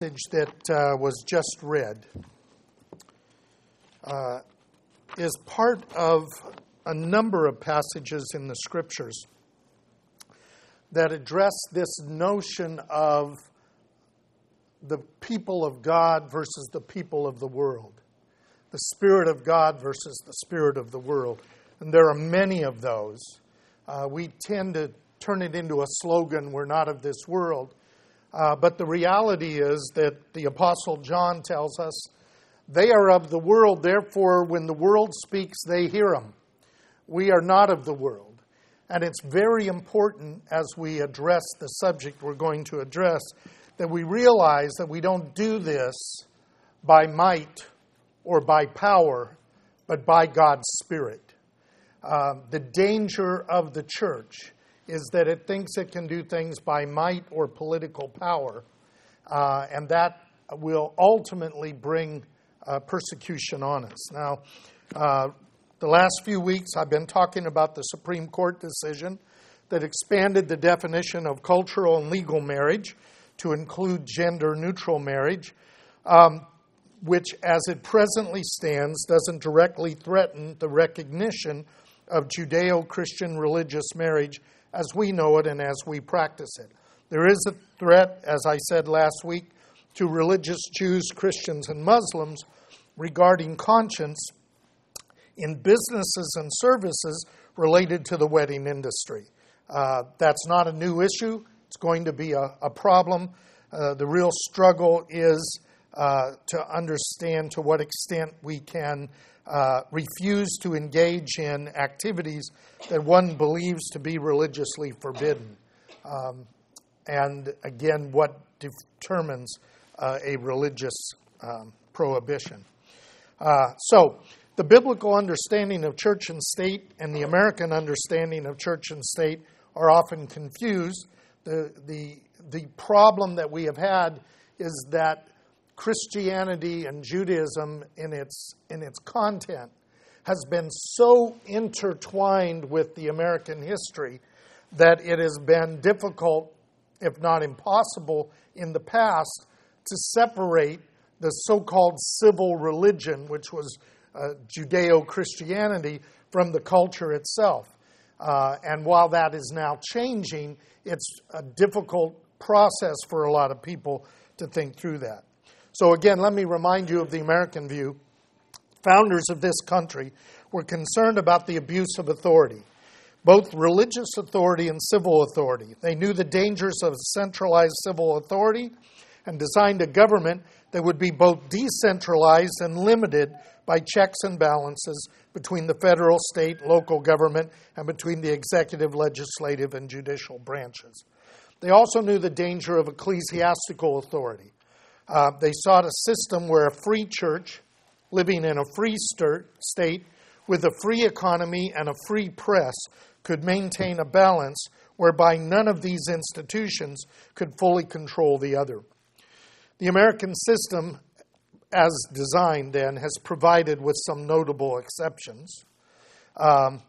that uh, was just read uh, is part of a number of passages in the scriptures that address this notion of the people of God versus the people of the world, the Spirit of God versus the Spirit of the world. And there are many of those. Uh, we tend to turn it into a slogan, we're not of this world. Uh, but the reality is that the Apostle John tells us they are of the world, therefore, when the world speaks, they hear them. We are not of the world. And it's very important as we address the subject we're going to address that we realize that we don't do this by might or by power, but by God's Spirit. Uh, the danger of the church is that it thinks it can do things by might or political power, uh, and that will ultimately bring uh, persecution on us. Now, uh, the last few weeks I've been talking about the Supreme Court decision that expanded the definition of cultural and legal marriage to include gender neutral marriage, um, which, as it presently stands, doesn't directly threaten the recognition of Judeo Christian religious marriage as we know it and as we practice it. There is a threat, as I said last week, to religious Jews, Christians, and Muslims regarding conscience in businesses and services related to the wedding industry. Uh, that's not a new issue. It's going to be a, a problem. Uh, the real struggle is uh, to understand to what extent we can uh, refuse to engage in activities that one believes to be religiously forbidden. Um, and again, what determines uh, a religious um, prohibition. Uh, so, the biblical understanding of church and state and the American understanding of church and state are often confused. The, the, the problem that we have had is that Christianity and Judaism in its, in its content has been so intertwined with the American history that it has been difficult, if not impossible, in the past to separate the so called civil religion, which was uh, Judeo Christianity, from the culture itself. Uh, and while that is now changing, it's a difficult process for a lot of people to think through that. So, again, let me remind you of the American view. Founders of this country were concerned about the abuse of authority, both religious authority and civil authority. They knew the dangers of centralized civil authority and designed a government that would be both decentralized and limited by checks and balances between the federal, state, local government, and between the executive, legislative, and judicial branches. They also knew the danger of ecclesiastical authority. Uh, they sought a system where a free church, living in a free state, with a free economy and a free press, could maintain a balance whereby none of these institutions could fully control the other. The American system, as designed then, has provided, with some notable exceptions, um,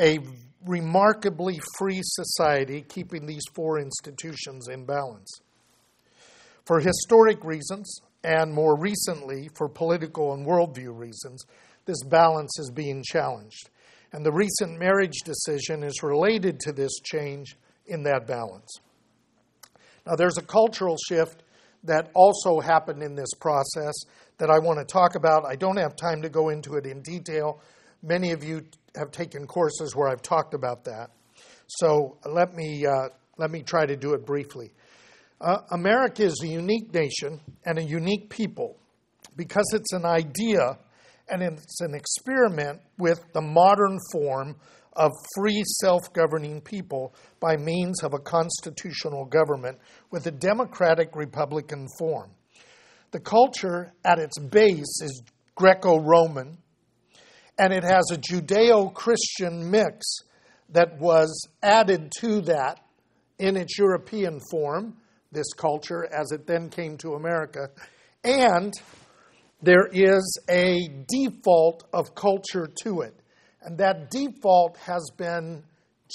a remarkably free society keeping these four institutions in balance. For historic reasons, and more recently for political and worldview reasons, this balance is being challenged. And the recent marriage decision is related to this change in that balance. Now, there's a cultural shift that also happened in this process that I want to talk about. I don't have time to go into it in detail. Many of you have taken courses where I've talked about that. So let me, uh, let me try to do it briefly. Uh, America is a unique nation and a unique people because it's an idea and it's an experiment with the modern form of free self governing people by means of a constitutional government with a democratic republican form. The culture at its base is Greco Roman, and it has a Judeo Christian mix that was added to that in its European form this culture as it then came to America. And there is a default of culture to it. And that default has been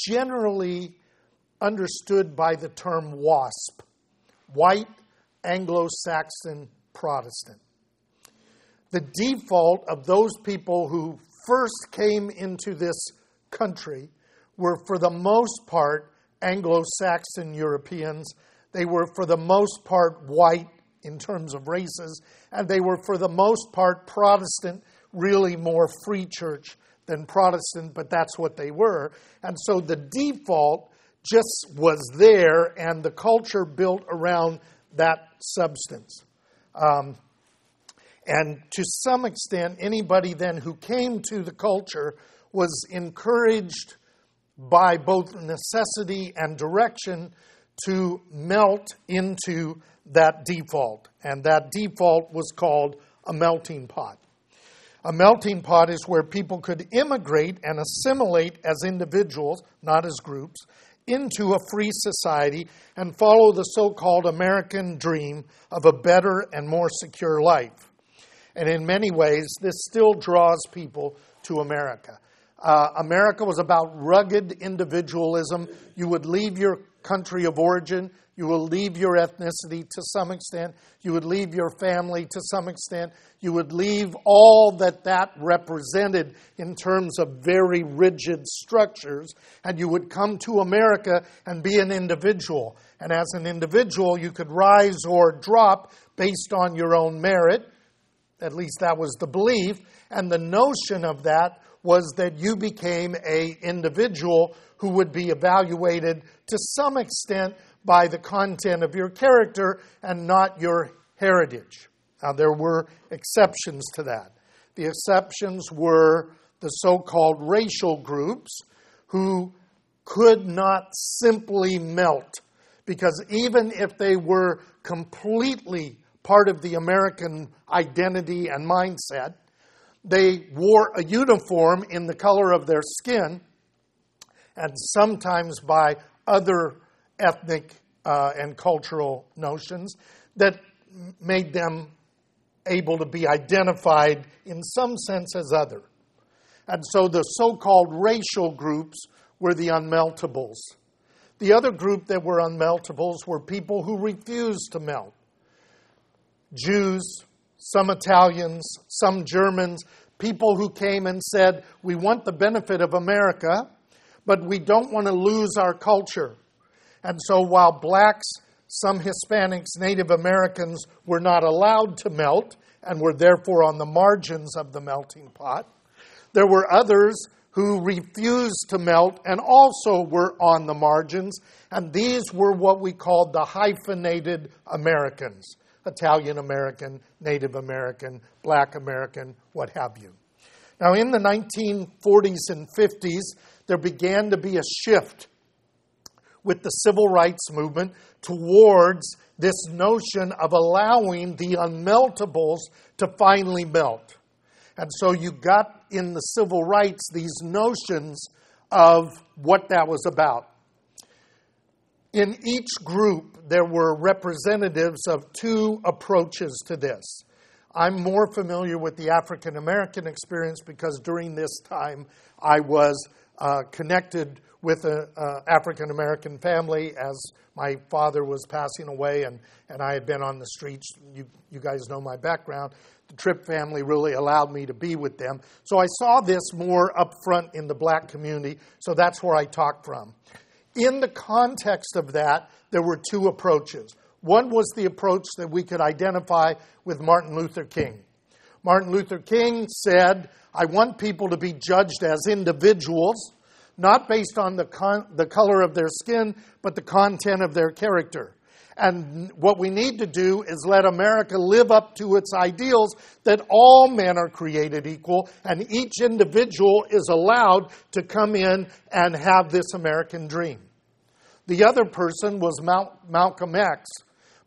generally understood by the term WASP white, Anglo Saxon Protestant. The default of those people who first came into this country were, for the most part, Anglo Saxon Europeans. They were, for the most part, white in terms of races, and they were, for the most part, Protestant, really more free church than Protestant, but that's what they were. And so the default just was there, and the culture built around that substance. Um, and to some extent, anybody then who came to the culture was encouraged by both necessity and direction to melt into that default. And that default was called a melting pot. A melting pot is where people could immigrate and assimilate as individuals, not as groups, into a free society and follow the so called American dream of a better and more secure life. And in many ways, this still draws people to America. Uh, America was about rugged individualism. You would leave your country of origin, you will leave your ethnicity to some extent, you would leave your family to some extent, you would leave all that that represented in terms of very rigid structures, and you would come to America and be an individual. And as an individual, you could rise or drop based on your own merit. At least that was the belief. And the notion of that was that you became a individual who would be evaluated to some extent by the content of your character and not your heritage. Now, there were exceptions to that. The exceptions were the so called racial groups who could not simply melt, because even if they were completely part of the American identity and mindset, they wore a uniform in the color of their skin and sometimes by other ethnic uh, and cultural notions that made them able to be identified in some sense as other. And so the so called racial groups were the unmeltables. The other group that were unmeltables were people who refused to melt Jews, some Italians, some Germans, people who came and said, We want the benefit of America, but we don't want to lose our culture. And so while blacks, some Hispanics, Native Americans were not allowed to melt and were therefore on the margins of the melting pot, there were others who refused to melt and also were on the margins, and these were what we called the hyphenated Americans. Italian American, Native American, Black American, what have you. Now, in the 1940s and 50s, there began to be a shift with the civil rights movement towards this notion of allowing the unmeltables to finally melt. And so you got in the civil rights these notions of what that was about. In each group, there were representatives of two approaches to this. I'm more familiar with the African American experience because during this time I was uh, connected with an African American family as my father was passing away and, and I had been on the streets. You, you guys know my background. The Tripp family really allowed me to be with them. So I saw this more up front in the black community, so that's where I talk from. In the context of that, there were two approaches. One was the approach that we could identify with Martin Luther King. Martin Luther King said, I want people to be judged as individuals, not based on the, con- the color of their skin, but the content of their character. And what we need to do is let America live up to its ideals that all men are created equal and each individual is allowed to come in and have this American dream. The other person was Malcolm X.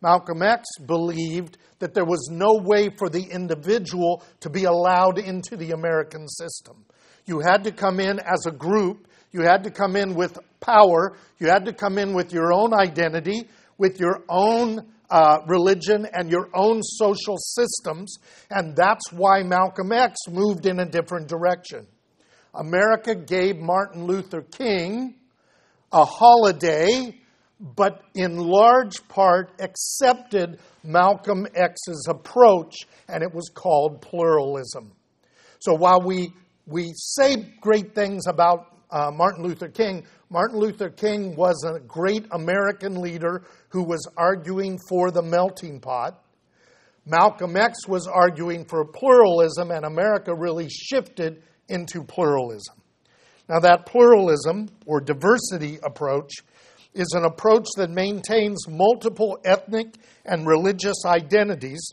Malcolm X believed that there was no way for the individual to be allowed into the American system. You had to come in as a group, you had to come in with power, you had to come in with your own identity, with your own uh, religion and your own social systems, and that's why Malcolm X moved in a different direction. America gave Martin Luther King a holiday but in large part accepted Malcolm X's approach, and it was called pluralism. So while we, we say great things about uh, Martin Luther King, Martin Luther King was a great American leader who was arguing for the melting pot. Malcolm X was arguing for pluralism, and America really shifted into pluralism. Now, that pluralism or diversity approach is an approach that maintains multiple ethnic and religious identities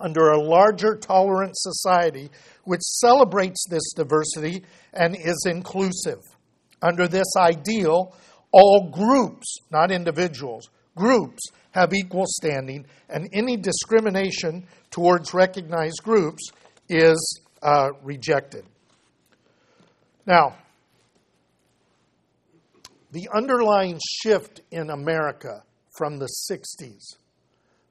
under a larger tolerant society which celebrates this diversity and is inclusive. Under this ideal, all groups, not individuals, groups have equal standing, and any discrimination towards recognized groups is uh, rejected. Now, the underlying shift in America from the 60s,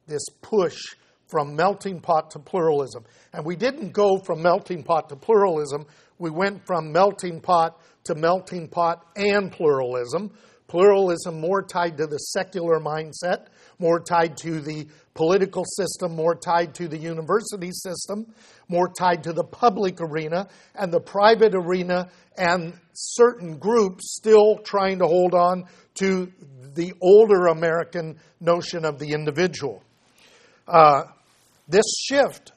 this push from melting pot to pluralism. And we didn't go from melting pot to pluralism, we went from melting pot to melting pot and pluralism. Pluralism more tied to the secular mindset, more tied to the political system, more tied to the university system, more tied to the public arena, and the private arena, and certain groups still trying to hold on to the older American notion of the individual. Uh, this shift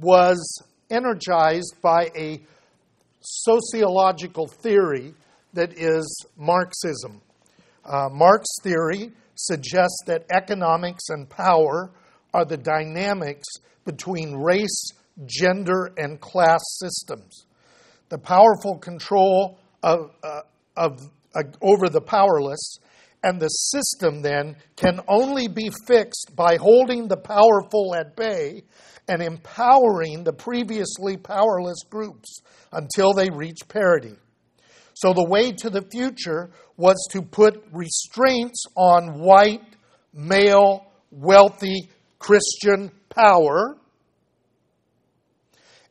was energized by a sociological theory that is Marxism. Uh, Marx theory suggests that economics and power are the dynamics between race, gender, and class systems. The powerful control of, uh, of, uh, over the powerless, and the system then can only be fixed by holding the powerful at bay and empowering the previously powerless groups until they reach parity. So the way to the future was to put restraints on white, male, wealthy Christian power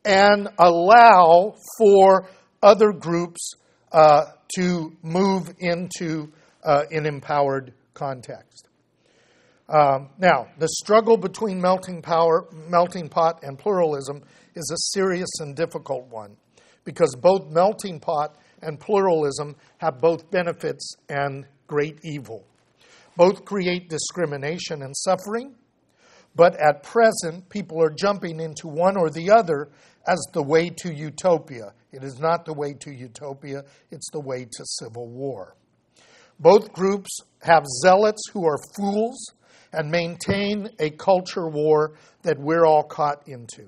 and allow for other groups uh, to move into uh, an empowered context. Um, now, the struggle between melting power, melting pot, and pluralism is a serious and difficult one because both melting pot and pluralism have both benefits and great evil. Both create discrimination and suffering, but at present, people are jumping into one or the other as the way to utopia. It is not the way to utopia, it's the way to civil war. Both groups have zealots who are fools and maintain a culture war that we're all caught into.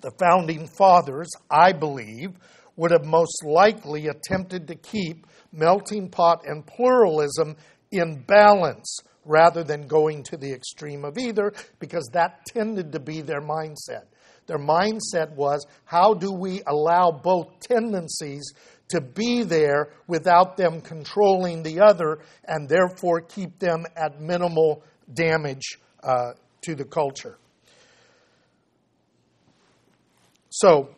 The founding fathers, I believe, would have most likely attempted to keep melting pot and pluralism in balance rather than going to the extreme of either, because that tended to be their mindset. Their mindset was how do we allow both tendencies to be there without them controlling the other and therefore keep them at minimal damage uh, to the culture? So,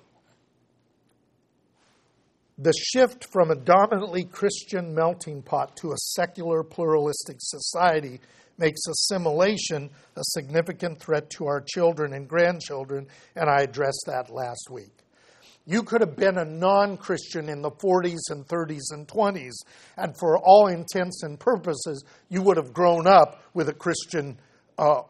the shift from a dominantly Christian melting pot to a secular pluralistic society makes assimilation a significant threat to our children and grandchildren, and I addressed that last week. You could have been a non Christian in the 40s and 30s and 20s, and for all intents and purposes, you would have grown up with a Christian uh,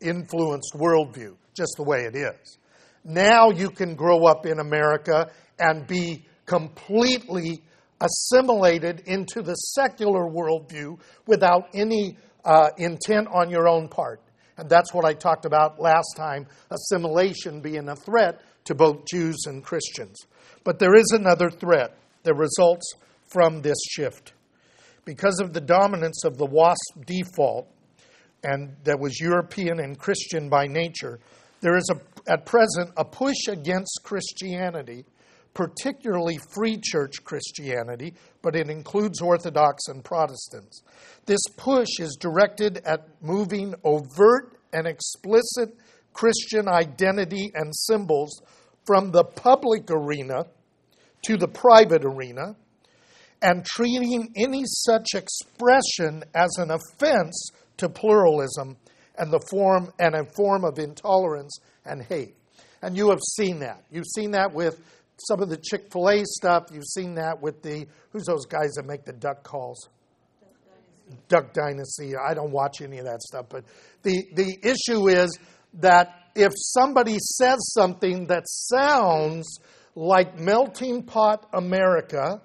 influenced worldview, just the way it is. Now you can grow up in America and be completely assimilated into the secular worldview without any uh, intent on your own part. And that's what I talked about last time assimilation being a threat to both Jews and Christians. But there is another threat that results from this shift. Because of the dominance of the WASP default, and that was European and Christian by nature, there is a, at present a push against Christianity particularly free church Christianity, but it includes Orthodox and Protestants. This push is directed at moving overt and explicit Christian identity and symbols from the public arena to the private arena, and treating any such expression as an offense to pluralism and the form and a form of intolerance and hate. And you have seen that. You've seen that with some of the Chick fil A stuff. You've seen that with the, who's those guys that make the duck calls? Duck Dynasty. I don't watch any of that stuff. But the, the issue is that if somebody says something that sounds like melting pot America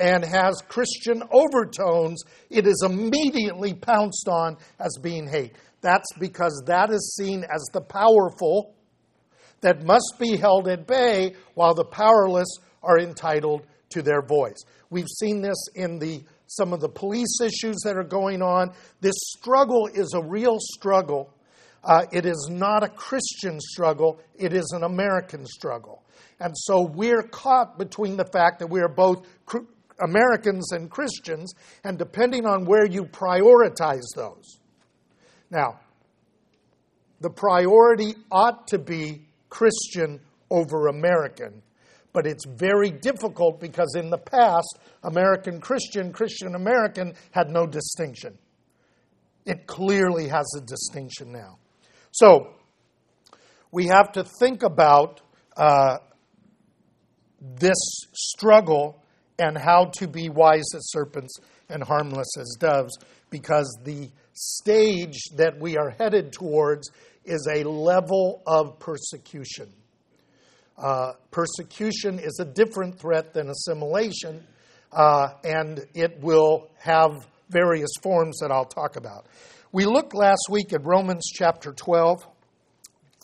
and has Christian overtones, it is immediately pounced on as being hate. That's because that is seen as the powerful that must be held at bay while the powerless are entitled to their voice. We've seen this in the some of the police issues that are going on. This struggle is a real struggle. Uh, it is not a Christian struggle, it is an American struggle. And so we're caught between the fact that we are both cr- Americans and Christians, and depending on where you prioritize those. Now, the priority ought to be Christian over American, but it's very difficult because in the past, American Christian, Christian American had no distinction. It clearly has a distinction now. So, we have to think about uh, this struggle and how to be wise as serpents and harmless as doves because the stage that we are headed towards is a level of persecution. Uh, persecution is a different threat than assimilation, uh, and it will have various forms that I'll talk about. We looked last week at Romans chapter 12,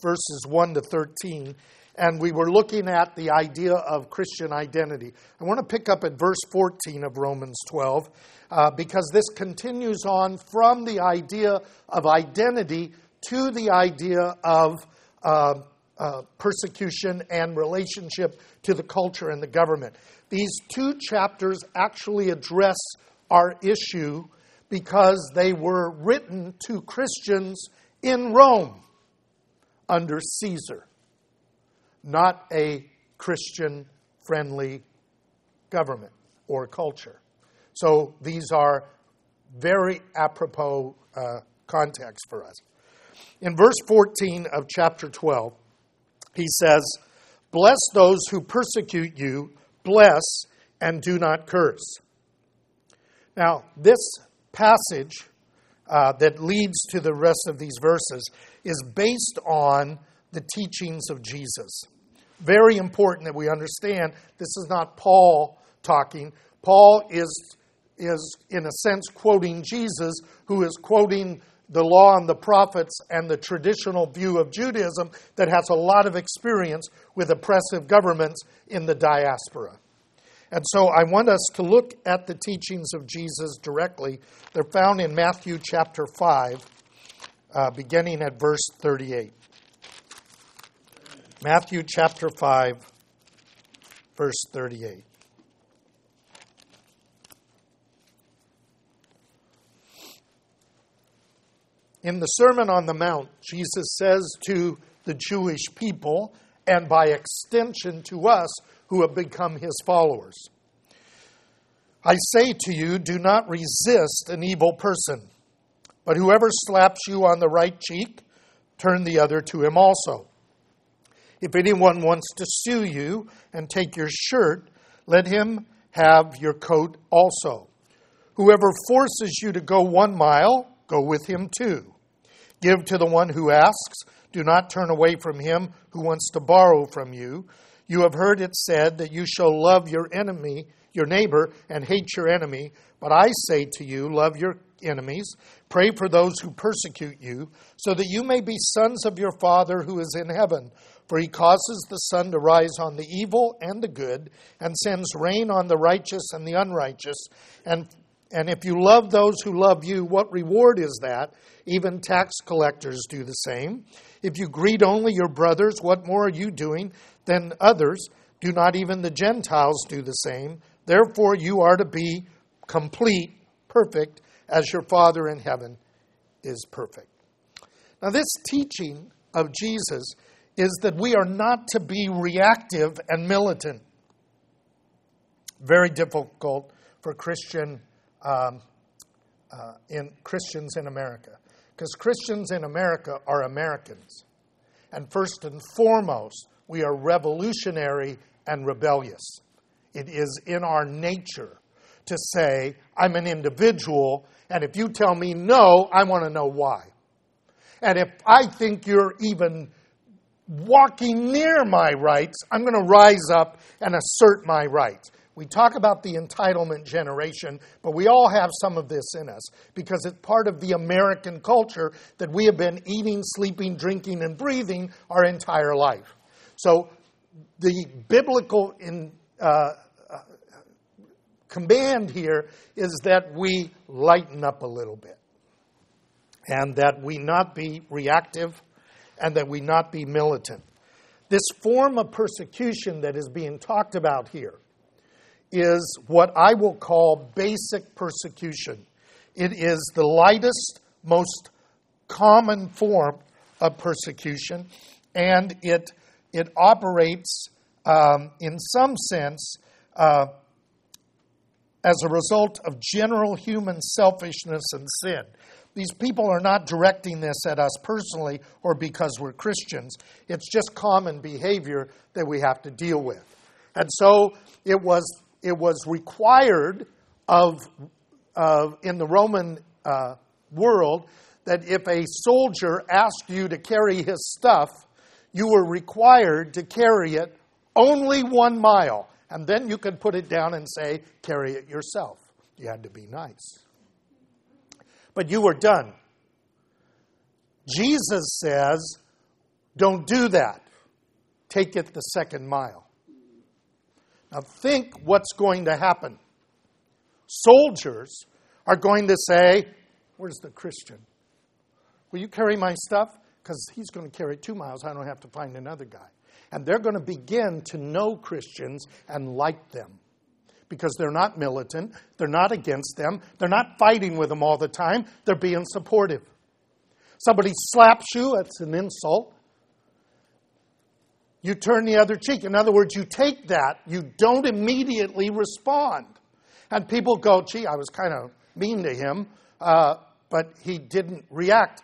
verses 1 to 13, and we were looking at the idea of Christian identity. I want to pick up at verse 14 of Romans 12 uh, because this continues on from the idea of identity to the idea of uh, uh, persecution and relationship to the culture and the government. These two chapters actually address our issue because they were written to Christians in Rome under Caesar not a Christian friendly government or culture. So these are very apropos uh, context for us. In verse 14 of chapter 12, he says, Bless those who persecute you, bless and do not curse. Now, this passage uh, that leads to the rest of these verses is based on the teachings of Jesus very important that we understand this is not Paul talking. Paul is, is, in a sense, quoting Jesus, who is quoting the law and the prophets and the traditional view of Judaism that has a lot of experience with oppressive governments in the diaspora. And so I want us to look at the teachings of Jesus directly. They're found in Matthew chapter 5, uh, beginning at verse 38. Matthew chapter 5, verse 38. In the Sermon on the Mount, Jesus says to the Jewish people, and by extension to us who have become his followers, I say to you, do not resist an evil person, but whoever slaps you on the right cheek, turn the other to him also. If anyone wants to sue you and take your shirt, let him have your coat also. Whoever forces you to go one mile, go with him two. Give to the one who asks. Do not turn away from him who wants to borrow from you. You have heard it said that you shall love your enemy, your neighbor, and hate your enemy. But I say to you, love your enemies, pray for those who persecute you, so that you may be sons of your Father who is in heaven. For he causes the sun to rise on the evil and the good, and sends rain on the righteous and the unrighteous. And, and if you love those who love you, what reward is that? Even tax collectors do the same. If you greet only your brothers, what more are you doing than others? Do not even the Gentiles do the same? Therefore, you are to be complete, perfect, as your Father in heaven is perfect. Now, this teaching of Jesus is that we are not to be reactive and militant. Very difficult for Christian um, uh, in Christians in America, because Christians in America are Americans, and first and foremost, we are revolutionary and rebellious. It is in our nature to say, I'm an individual, and if you tell me no, I want to know why. And if I think you're even walking near my rights, I'm going to rise up and assert my rights. We talk about the entitlement generation, but we all have some of this in us because it's part of the American culture that we have been eating, sleeping, drinking, and breathing our entire life. So the biblical in, uh, command here is that we lighten up a little bit and that we not be reactive and that we not be militant. This form of persecution that is being talked about here is what I will call basic persecution. It is the lightest, most common form of persecution, and it, it operates um, in some sense uh, as a result of general human selfishness and sin. These people are not directing this at us personally or because we're Christians. It's just common behavior that we have to deal with. And so it was, it was required of, of in the Roman uh, world that if a soldier asked you to carry his stuff, you were required to carry it only one mile. And then you could put it down and say, carry it yourself. You had to be nice but you were done. Jesus says, don't do that. Take it the second mile. Now, think what's going to happen. Soldiers are going to say, Where's the Christian? Will you carry my stuff? Because he's going to carry two miles. I don't have to find another guy. And they're going to begin to know Christians and like them because they're not militant, they're not against them, they're not fighting with them all the time, they're being supportive. Somebody slaps you, that's an insult. You turn the other cheek. In other words, you take that, you don't immediately respond. And people go, gee, I was kind of mean to him, uh, but he didn't react.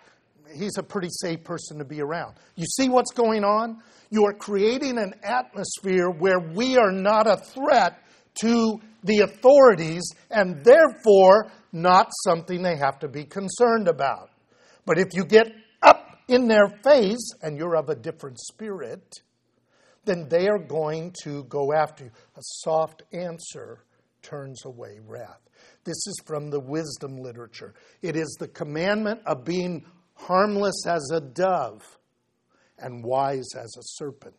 He's a pretty safe person to be around. You see what's going on? You are creating an atmosphere where we are not a threat to the authorities and therefore not something they have to be concerned about. But if you get up in their face and you're of a different spirit, then they are going to go after you. A soft answer turns away wrath. This is from the wisdom literature. It is the commandment of being harmless as a dove and wise as a serpent.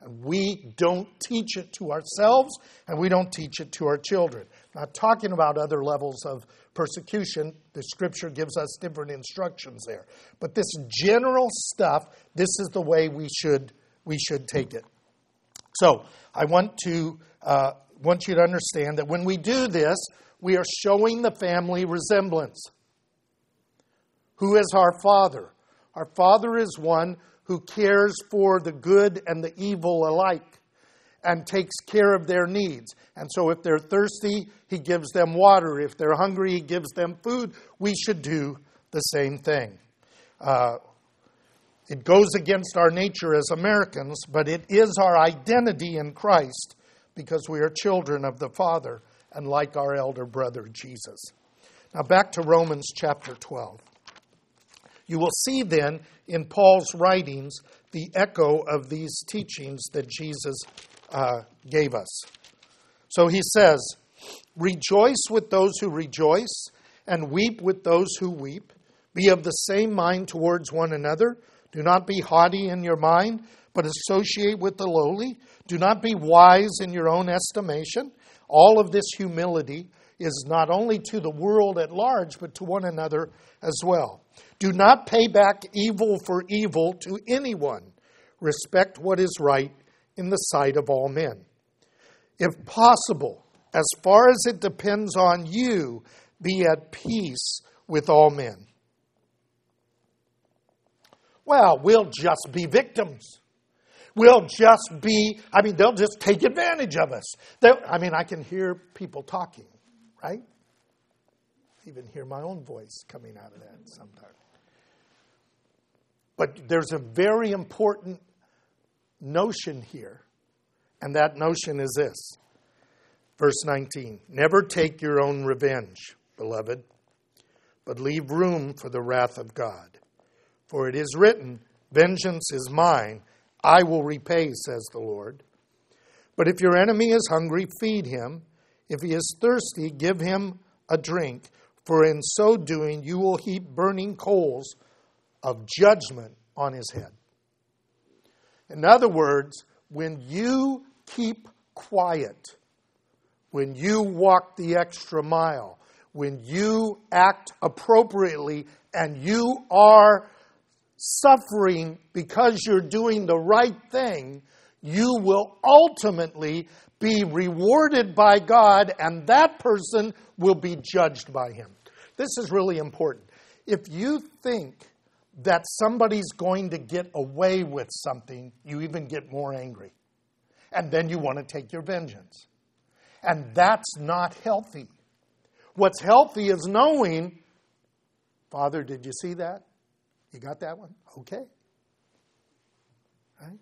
And we don't teach it to ourselves, and we don't teach it to our children. Not talking about other levels of persecution. The scripture gives us different instructions there. But this general stuff, this is the way we should, we should take it. So I want to uh, want you to understand that when we do this, we are showing the family resemblance. Who is our father? Our father is one who cares for the good and the evil alike and takes care of their needs. And so, if they're thirsty, he gives them water. If they're hungry, he gives them food. We should do the same thing. Uh, it goes against our nature as Americans, but it is our identity in Christ because we are children of the Father and like our elder brother Jesus. Now, back to Romans chapter 12. You will see then in Paul's writings the echo of these teachings that Jesus uh, gave us. So he says, Rejoice with those who rejoice, and weep with those who weep. Be of the same mind towards one another. Do not be haughty in your mind, but associate with the lowly. Do not be wise in your own estimation. All of this humility is not only to the world at large, but to one another as well. Do not pay back evil for evil to anyone. Respect what is right in the sight of all men. If possible, as far as it depends on you, be at peace with all men. Well, we'll just be victims. We'll just be, I mean, they'll just take advantage of us. They'll, I mean, I can hear people talking Right? Even hear my own voice coming out of that sometimes. But there's a very important notion here, and that notion is this. Verse 19 Never take your own revenge, beloved, but leave room for the wrath of God. For it is written, Vengeance is mine, I will repay, says the Lord. But if your enemy is hungry, feed him. If he is thirsty, give him a drink, for in so doing you will heap burning coals of judgment on his head. In other words, when you keep quiet, when you walk the extra mile, when you act appropriately and you are suffering because you're doing the right thing, you will ultimately be rewarded by God and that person will be judged by him. This is really important. If you think that somebody's going to get away with something, you even get more angry. And then you want to take your vengeance. And that's not healthy. What's healthy is knowing, Father, did you see that? You got that one? Okay. Right?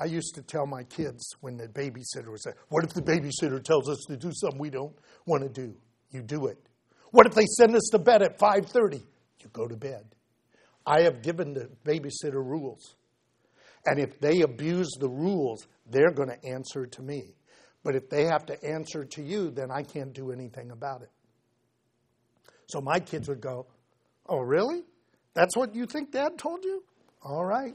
I used to tell my kids when the babysitter was there, what if the babysitter tells us to do something we don't want to do? You do it. What if they send us to bed at 5:30? You go to bed. I have given the babysitter rules. And if they abuse the rules, they're going to answer to me. But if they have to answer to you, then I can't do anything about it. So my kids would go, Oh, really? That's what you think dad told you? All right.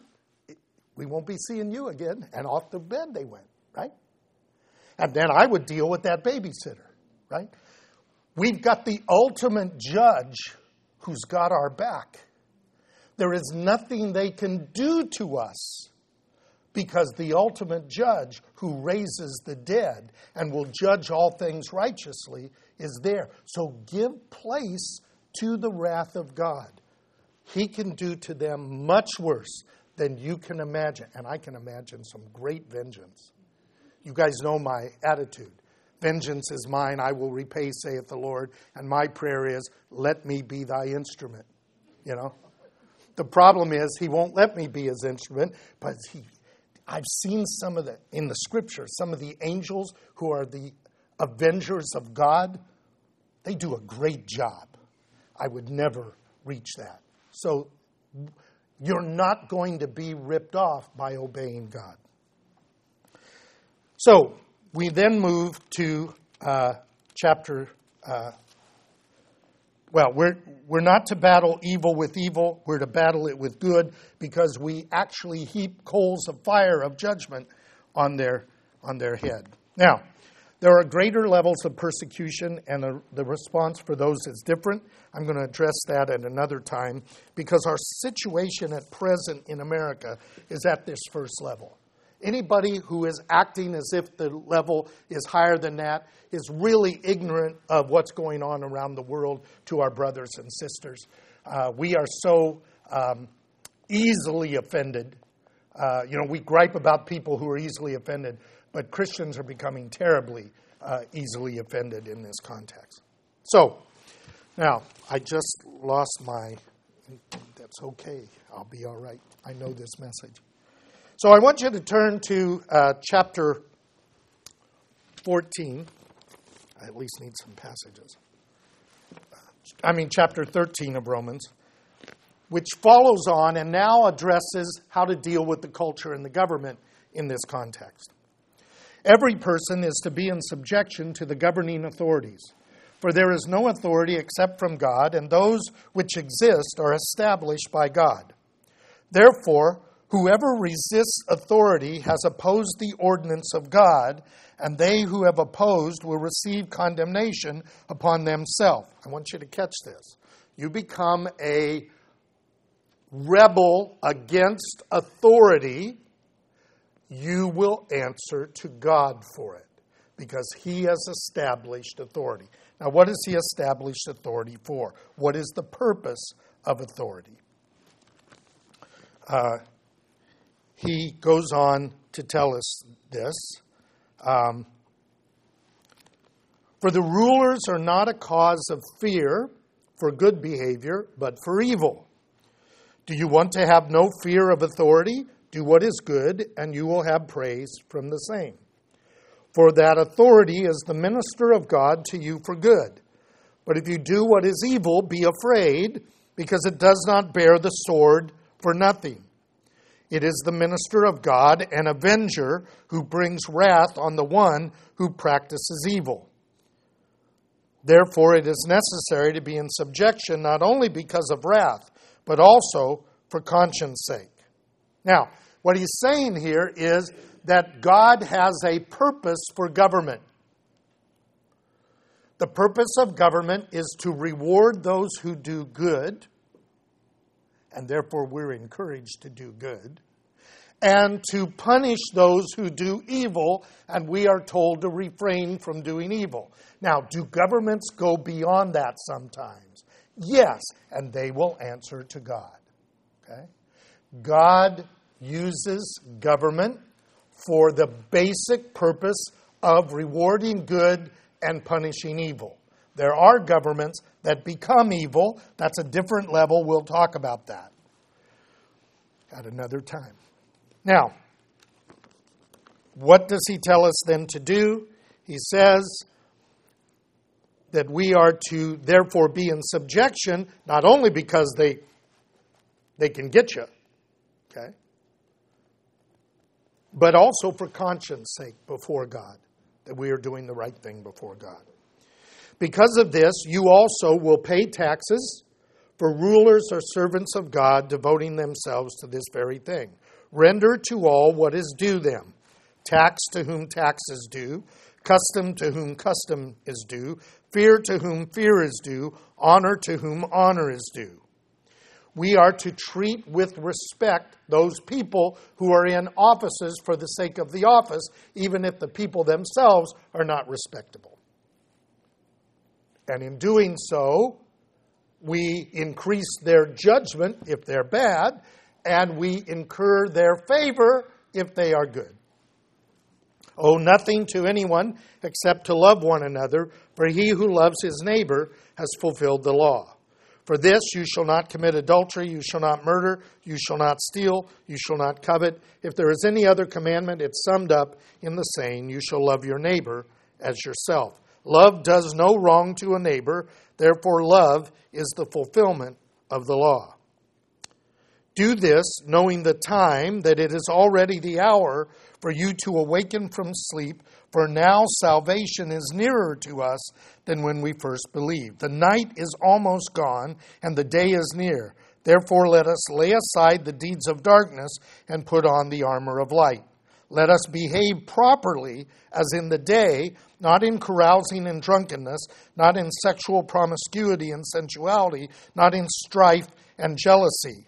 We won't be seeing you again. And off the bed they went, right? And then I would deal with that babysitter, right? We've got the ultimate judge who's got our back. There is nothing they can do to us because the ultimate judge who raises the dead and will judge all things righteously is there. So give place to the wrath of God. He can do to them much worse than you can imagine. And I can imagine some great vengeance. You guys know my attitude. Vengeance is mine, I will repay, saith the Lord. And my prayer is, let me be thy instrument. You know? The problem is, he won't let me be his instrument, but he, I've seen some of the, in the scripture, some of the angels who are the avengers of God, they do a great job. I would never reach that. So you're not going to be ripped off by obeying God. So we then move to uh, chapter. Uh, well, we're, we're not to battle evil with evil, we're to battle it with good because we actually heap coals of fire of judgment on their, on their head. Now, there are greater levels of persecution, and the, the response for those is different. I'm going to address that at another time because our situation at present in America is at this first level. Anybody who is acting as if the level is higher than that is really ignorant of what's going on around the world to our brothers and sisters. Uh, we are so um, easily offended. Uh, you know, we gripe about people who are easily offended, but Christians are becoming terribly uh, easily offended in this context. So, now, I just lost my. That's okay. I'll be all right. I know this message. So I want you to turn to uh, chapter 14. I at least need some passages. I mean, chapter 13 of Romans, which follows on and now addresses how to deal with the culture and the government in this context. Every person is to be in subjection to the governing authorities, for there is no authority except from God, and those which exist are established by God. Therefore, Whoever resists authority has opposed the ordinance of God, and they who have opposed will receive condemnation upon themselves. I want you to catch this. You become a rebel against authority, you will answer to God for it because He has established authority. Now, what has He established authority for? What is the purpose of authority? Uh, he goes on to tell us this. Um, for the rulers are not a cause of fear for good behavior, but for evil. Do you want to have no fear of authority? Do what is good, and you will have praise from the same. For that authority is the minister of God to you for good. But if you do what is evil, be afraid, because it does not bear the sword for nothing. It is the minister of God, an avenger, who brings wrath on the one who practices evil. Therefore, it is necessary to be in subjection not only because of wrath, but also for conscience sake. Now, what he's saying here is that God has a purpose for government. The purpose of government is to reward those who do good, and therefore we're encouraged to do good, and to punish those who do evil, and we are told to refrain from doing evil. Now, do governments go beyond that sometimes? Yes, and they will answer to God. Okay? God uses government for the basic purpose of rewarding good and punishing evil. There are governments that become evil. That's a different level. We'll talk about that at another time. Now, what does he tell us then to do? He says that we are to therefore be in subjection, not only because they, they can get you, okay, but also for conscience sake before God, that we are doing the right thing before God. Because of this, you also will pay taxes, for rulers are servants of God, devoting themselves to this very thing. Render to all what is due them tax to whom tax is due, custom to whom custom is due, fear to whom fear is due, honor to whom honor is due. We are to treat with respect those people who are in offices for the sake of the office, even if the people themselves are not respectable. And in doing so, we increase their judgment if they're bad, and we incur their favor if they are good. Owe nothing to anyone except to love one another, for he who loves his neighbor has fulfilled the law. For this you shall not commit adultery, you shall not murder, you shall not steal, you shall not covet. If there is any other commandment, it's summed up in the saying, You shall love your neighbor as yourself. Love does no wrong to a neighbor, therefore, love is the fulfillment of the law. Do this, knowing the time, that it is already the hour for you to awaken from sleep, for now salvation is nearer to us than when we first believed. The night is almost gone, and the day is near. Therefore, let us lay aside the deeds of darkness and put on the armor of light. Let us behave properly as in the day, not in carousing and drunkenness, not in sexual promiscuity and sensuality, not in strife and jealousy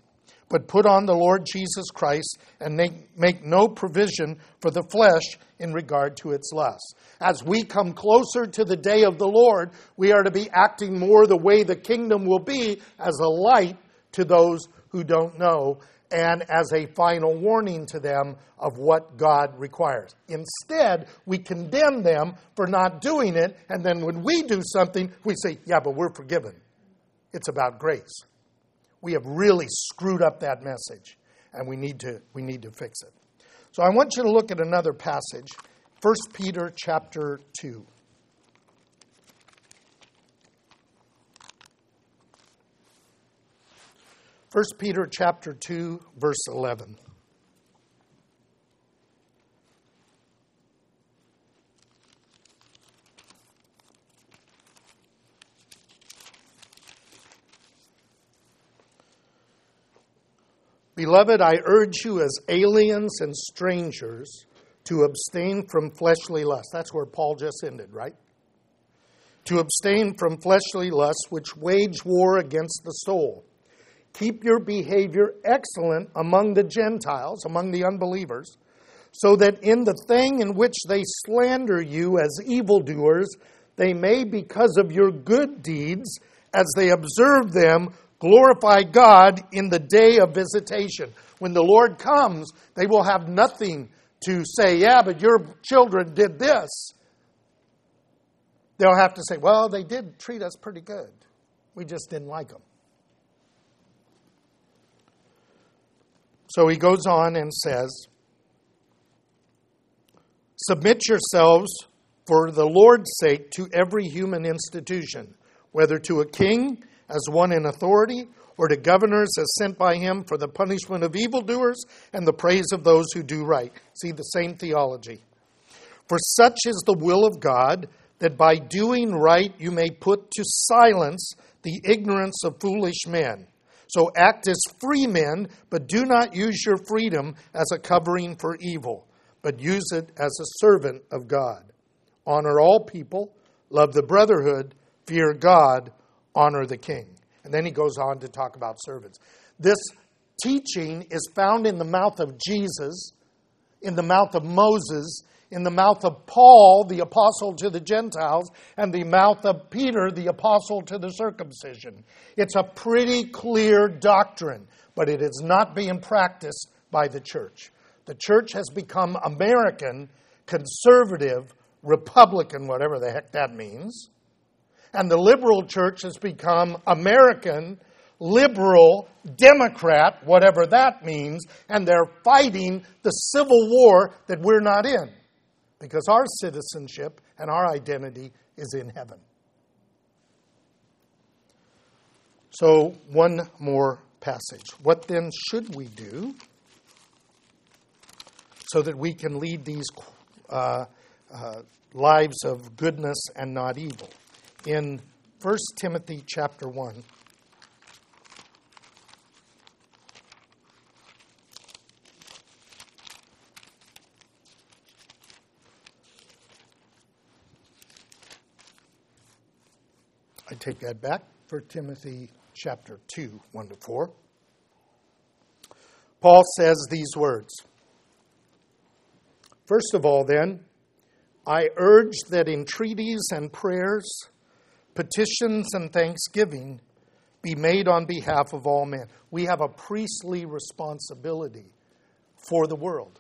but put on the Lord Jesus Christ and make, make no provision for the flesh in regard to its lusts. As we come closer to the day of the Lord, we are to be acting more the way the kingdom will be as a light to those who don't know and as a final warning to them of what God requires. Instead, we condemn them for not doing it, and then when we do something, we say, Yeah, but we're forgiven. It's about grace we have really screwed up that message, and we need to, we need to fix it. So I want you to look at another passage, 1 Peter chapter 2. First Peter chapter 2 verse 11. Beloved, I urge you as aliens and strangers to abstain from fleshly lusts. That's where Paul just ended, right? To abstain from fleshly lusts which wage war against the soul. Keep your behavior excellent among the Gentiles, among the unbelievers, so that in the thing in which they slander you as evildoers, they may, because of your good deeds, as they observe them, glorify God in the day of visitation. When the Lord comes, they will have nothing to say, yeah, but your children did this, they'll have to say, well, they did treat us pretty good. We just didn't like them. So he goes on and says, Submit yourselves for the Lord's sake to every human institution, whether to a king as one in authority, or to governors as sent by him for the punishment of evildoers and the praise of those who do right. See the same theology. For such is the will of God, that by doing right you may put to silence the ignorance of foolish men. So act as free men, but do not use your freedom as a covering for evil, but use it as a servant of God. Honor all people, love the brotherhood, fear God, honor the king. And then he goes on to talk about servants. This teaching is found in the mouth of Jesus, in the mouth of Moses, in the mouth of Paul, the apostle to the Gentiles, and the mouth of Peter, the apostle to the circumcision. It's a pretty clear doctrine, but it is not being practiced by the church. The church has become American, conservative, Republican, whatever the heck that means. And the liberal church has become American, liberal, Democrat, whatever that means, and they're fighting the civil war that we're not in because our citizenship and our identity is in heaven. So, one more passage. What then should we do so that we can lead these uh, uh, lives of goodness and not evil? In 1 Timothy chapter 1, Take that back. For Timothy chapter 2, 1 to 4. Paul says these words First of all, then, I urge that entreaties and prayers, petitions and thanksgiving be made on behalf of all men. We have a priestly responsibility for the world,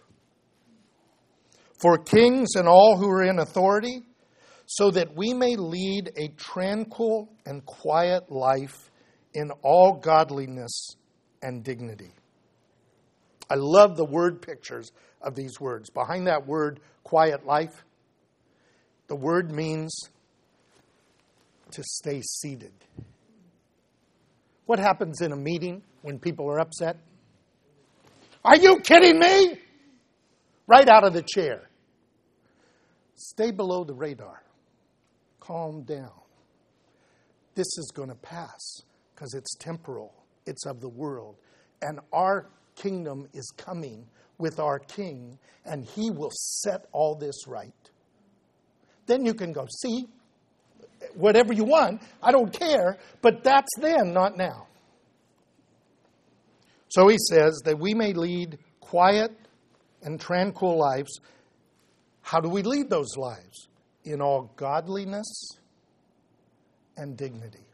for kings and all who are in authority so that we may lead a tranquil and quiet life in all godliness and dignity. I love the word pictures of these words. Behind that word, quiet life, the word means to stay seated. What happens in a meeting when people are upset? Are you kidding me? Right out of the chair. Stay below the radar calm down. This is going to pass because it's temporal, it's of the world. And our kingdom is coming with our king, and he will set all this right. Then you can go, see, whatever you want, I don't care, but that's then, not now. So he says that we may lead quiet and tranquil lives. How do we lead those lives? In all godliness and dignity.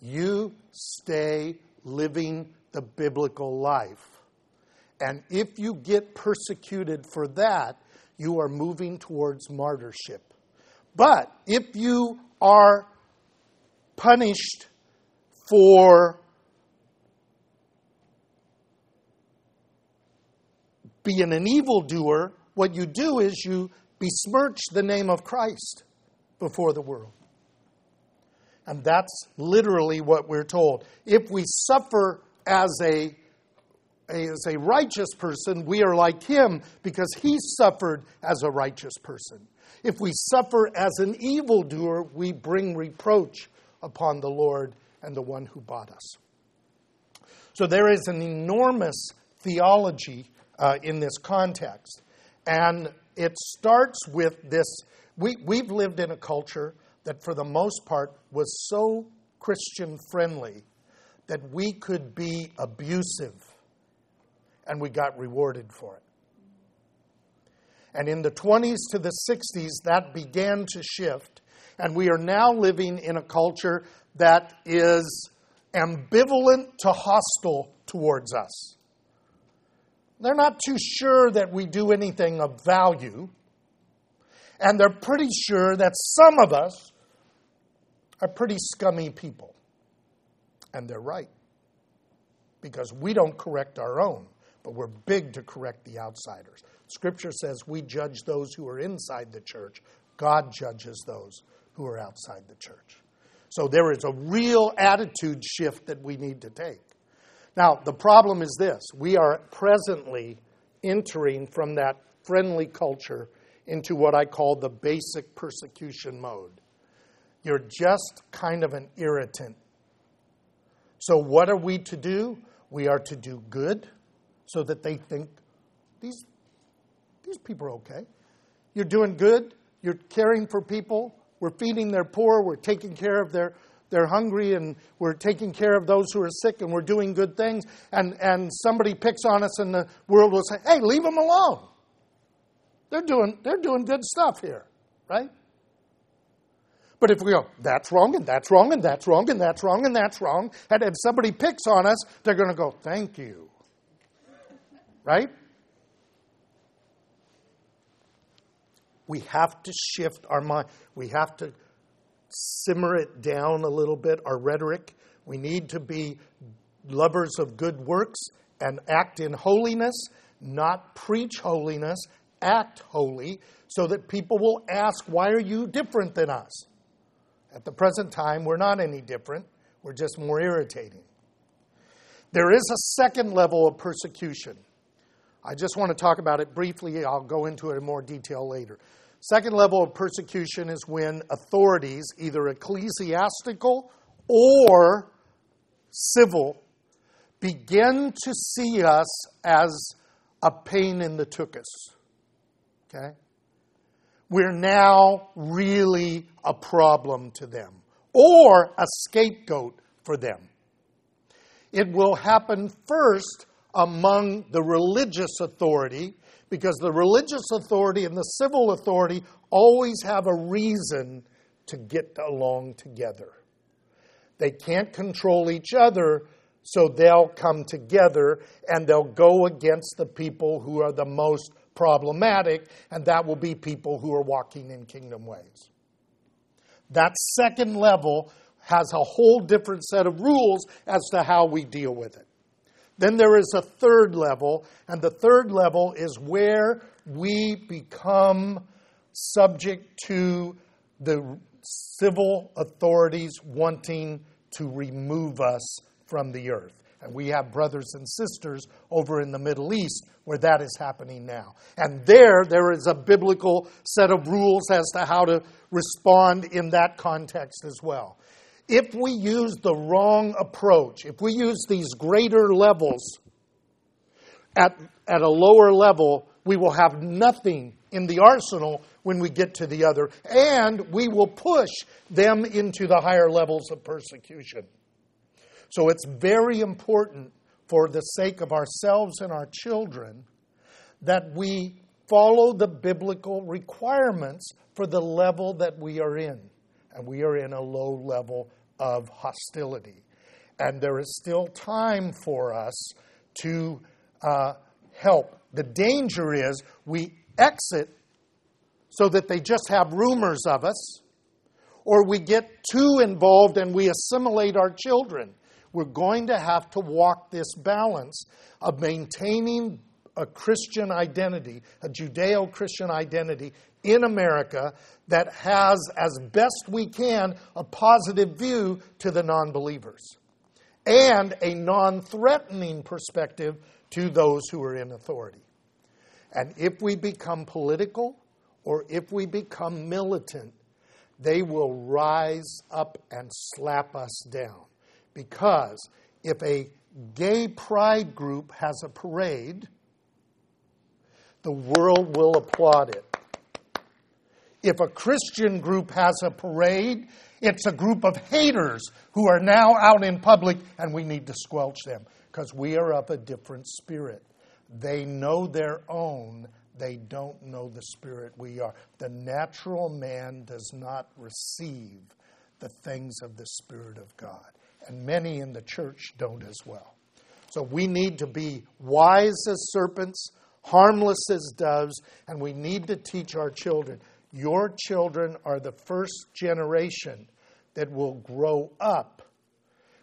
You stay living the biblical life. And if you get persecuted for that, you are moving towards martyrship. But if you are punished for being an evildoer, what you do is you besmirch the name of Christ before the world. And that's literally what we're told. If we suffer as a, as a righteous person, we are like him because he suffered as a righteous person. If we suffer as an evildoer, we bring reproach upon the Lord and the one who bought us. So there is an enormous theology uh, in this context. And it starts with this. We, we've lived in a culture that, for the most part, was so Christian friendly that we could be abusive and we got rewarded for it. And in the 20s to the 60s, that began to shift. And we are now living in a culture that is ambivalent to hostile towards us. They're not too sure that we do anything of value. And they're pretty sure that some of us are pretty scummy people. And they're right. Because we don't correct our own, but we're big to correct the outsiders. Scripture says we judge those who are inside the church, God judges those who are outside the church. So there is a real attitude shift that we need to take. Now, the problem is this we are presently entering from that friendly culture into what I call the basic persecution mode. You're just kind of an irritant. So, what are we to do? We are to do good so that they think these, these people are okay. You're doing good, you're caring for people, we're feeding their poor, we're taking care of their, they're hungry and we're taking care of those who are sick and we're doing good things and, and somebody picks on us and the world will say hey leave them alone they're doing, they're doing good stuff here, right? But if we go, that's wrong, and that's wrong, and that's wrong, and that's wrong, and that's wrong, and if somebody picks on us, they're going to go, thank you. Right? We have to shift our mind. We have to simmer it down a little bit, our rhetoric. We need to be lovers of good works and act in holiness, not preach holiness act holy so that people will ask, Why are you different than us? At the present time, we're not any different, we're just more irritating. There is a second level of persecution. I just want to talk about it briefly. I'll go into it in more detail later. Second level of persecution is when authorities, either ecclesiastical or civil, begin to see us as a pain in the tuchus. Okay? We're now really a problem to them or a scapegoat for them. It will happen first among the religious authority because the religious authority and the civil authority always have a reason to get along together. They can't control each other, so they'll come together and they'll go against the people who are the most problematic, and that will be people who are walking in kingdom ways. That second level has a whole different set of rules as to how we deal with it. Then there is a third level, and the third level is where we become subject to the civil authorities wanting to remove us from the earth. And we have brothers and sisters over in the Middle East where that is happening now. And there, there is a biblical set of rules as to how to respond in that context as well. If we use the wrong approach, if we use these greater levels at, at a lower level, we will have nothing in the arsenal when we get to the other, and we will push them into the higher levels of persecution. So it's very important for the sake of ourselves and our children, that we follow the biblical requirements for the level that we are in. And we are in a low level of hostility. And there is still time for us to uh, help. The danger is we exit so that they just have rumors of us, or we get too involved and we assimilate our children we're going to have to walk this balance of maintaining a Christian identity, a Judeo Christian identity in America that has, as best we can, a positive view to the non believers and a non threatening perspective to those who are in authority. And if we become political or if we become militant, they will rise up and slap us down. Because if a gay pride group has a parade, the world will applaud it. If a Christian group has a parade, it's a group of haters who are now out in public, and we need to squelch them because we are of a different spirit. They know their own, they don't know the spirit we are. The natural man does not receive the things of the Spirit of God and many in the church don't as well. So we need to be wise as serpents, harmless as doves, and we need to teach our children. Your children are the first generation that will grow up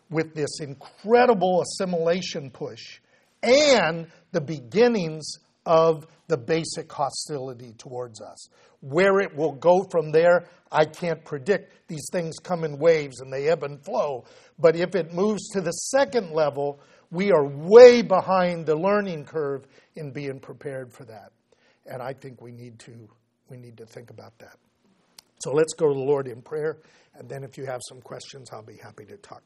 with this incredible assimilation push and the beginnings of the basic hostility towards us. Where it will go from there, I can't predict. These things come in waves and they ebb and flow. But if it moves to the second level, we are way behind the learning curve in being prepared for that. And I think we need to we need to think about that. So let's go to the Lord in prayer, and then if you have some questions, I'll be happy to talk.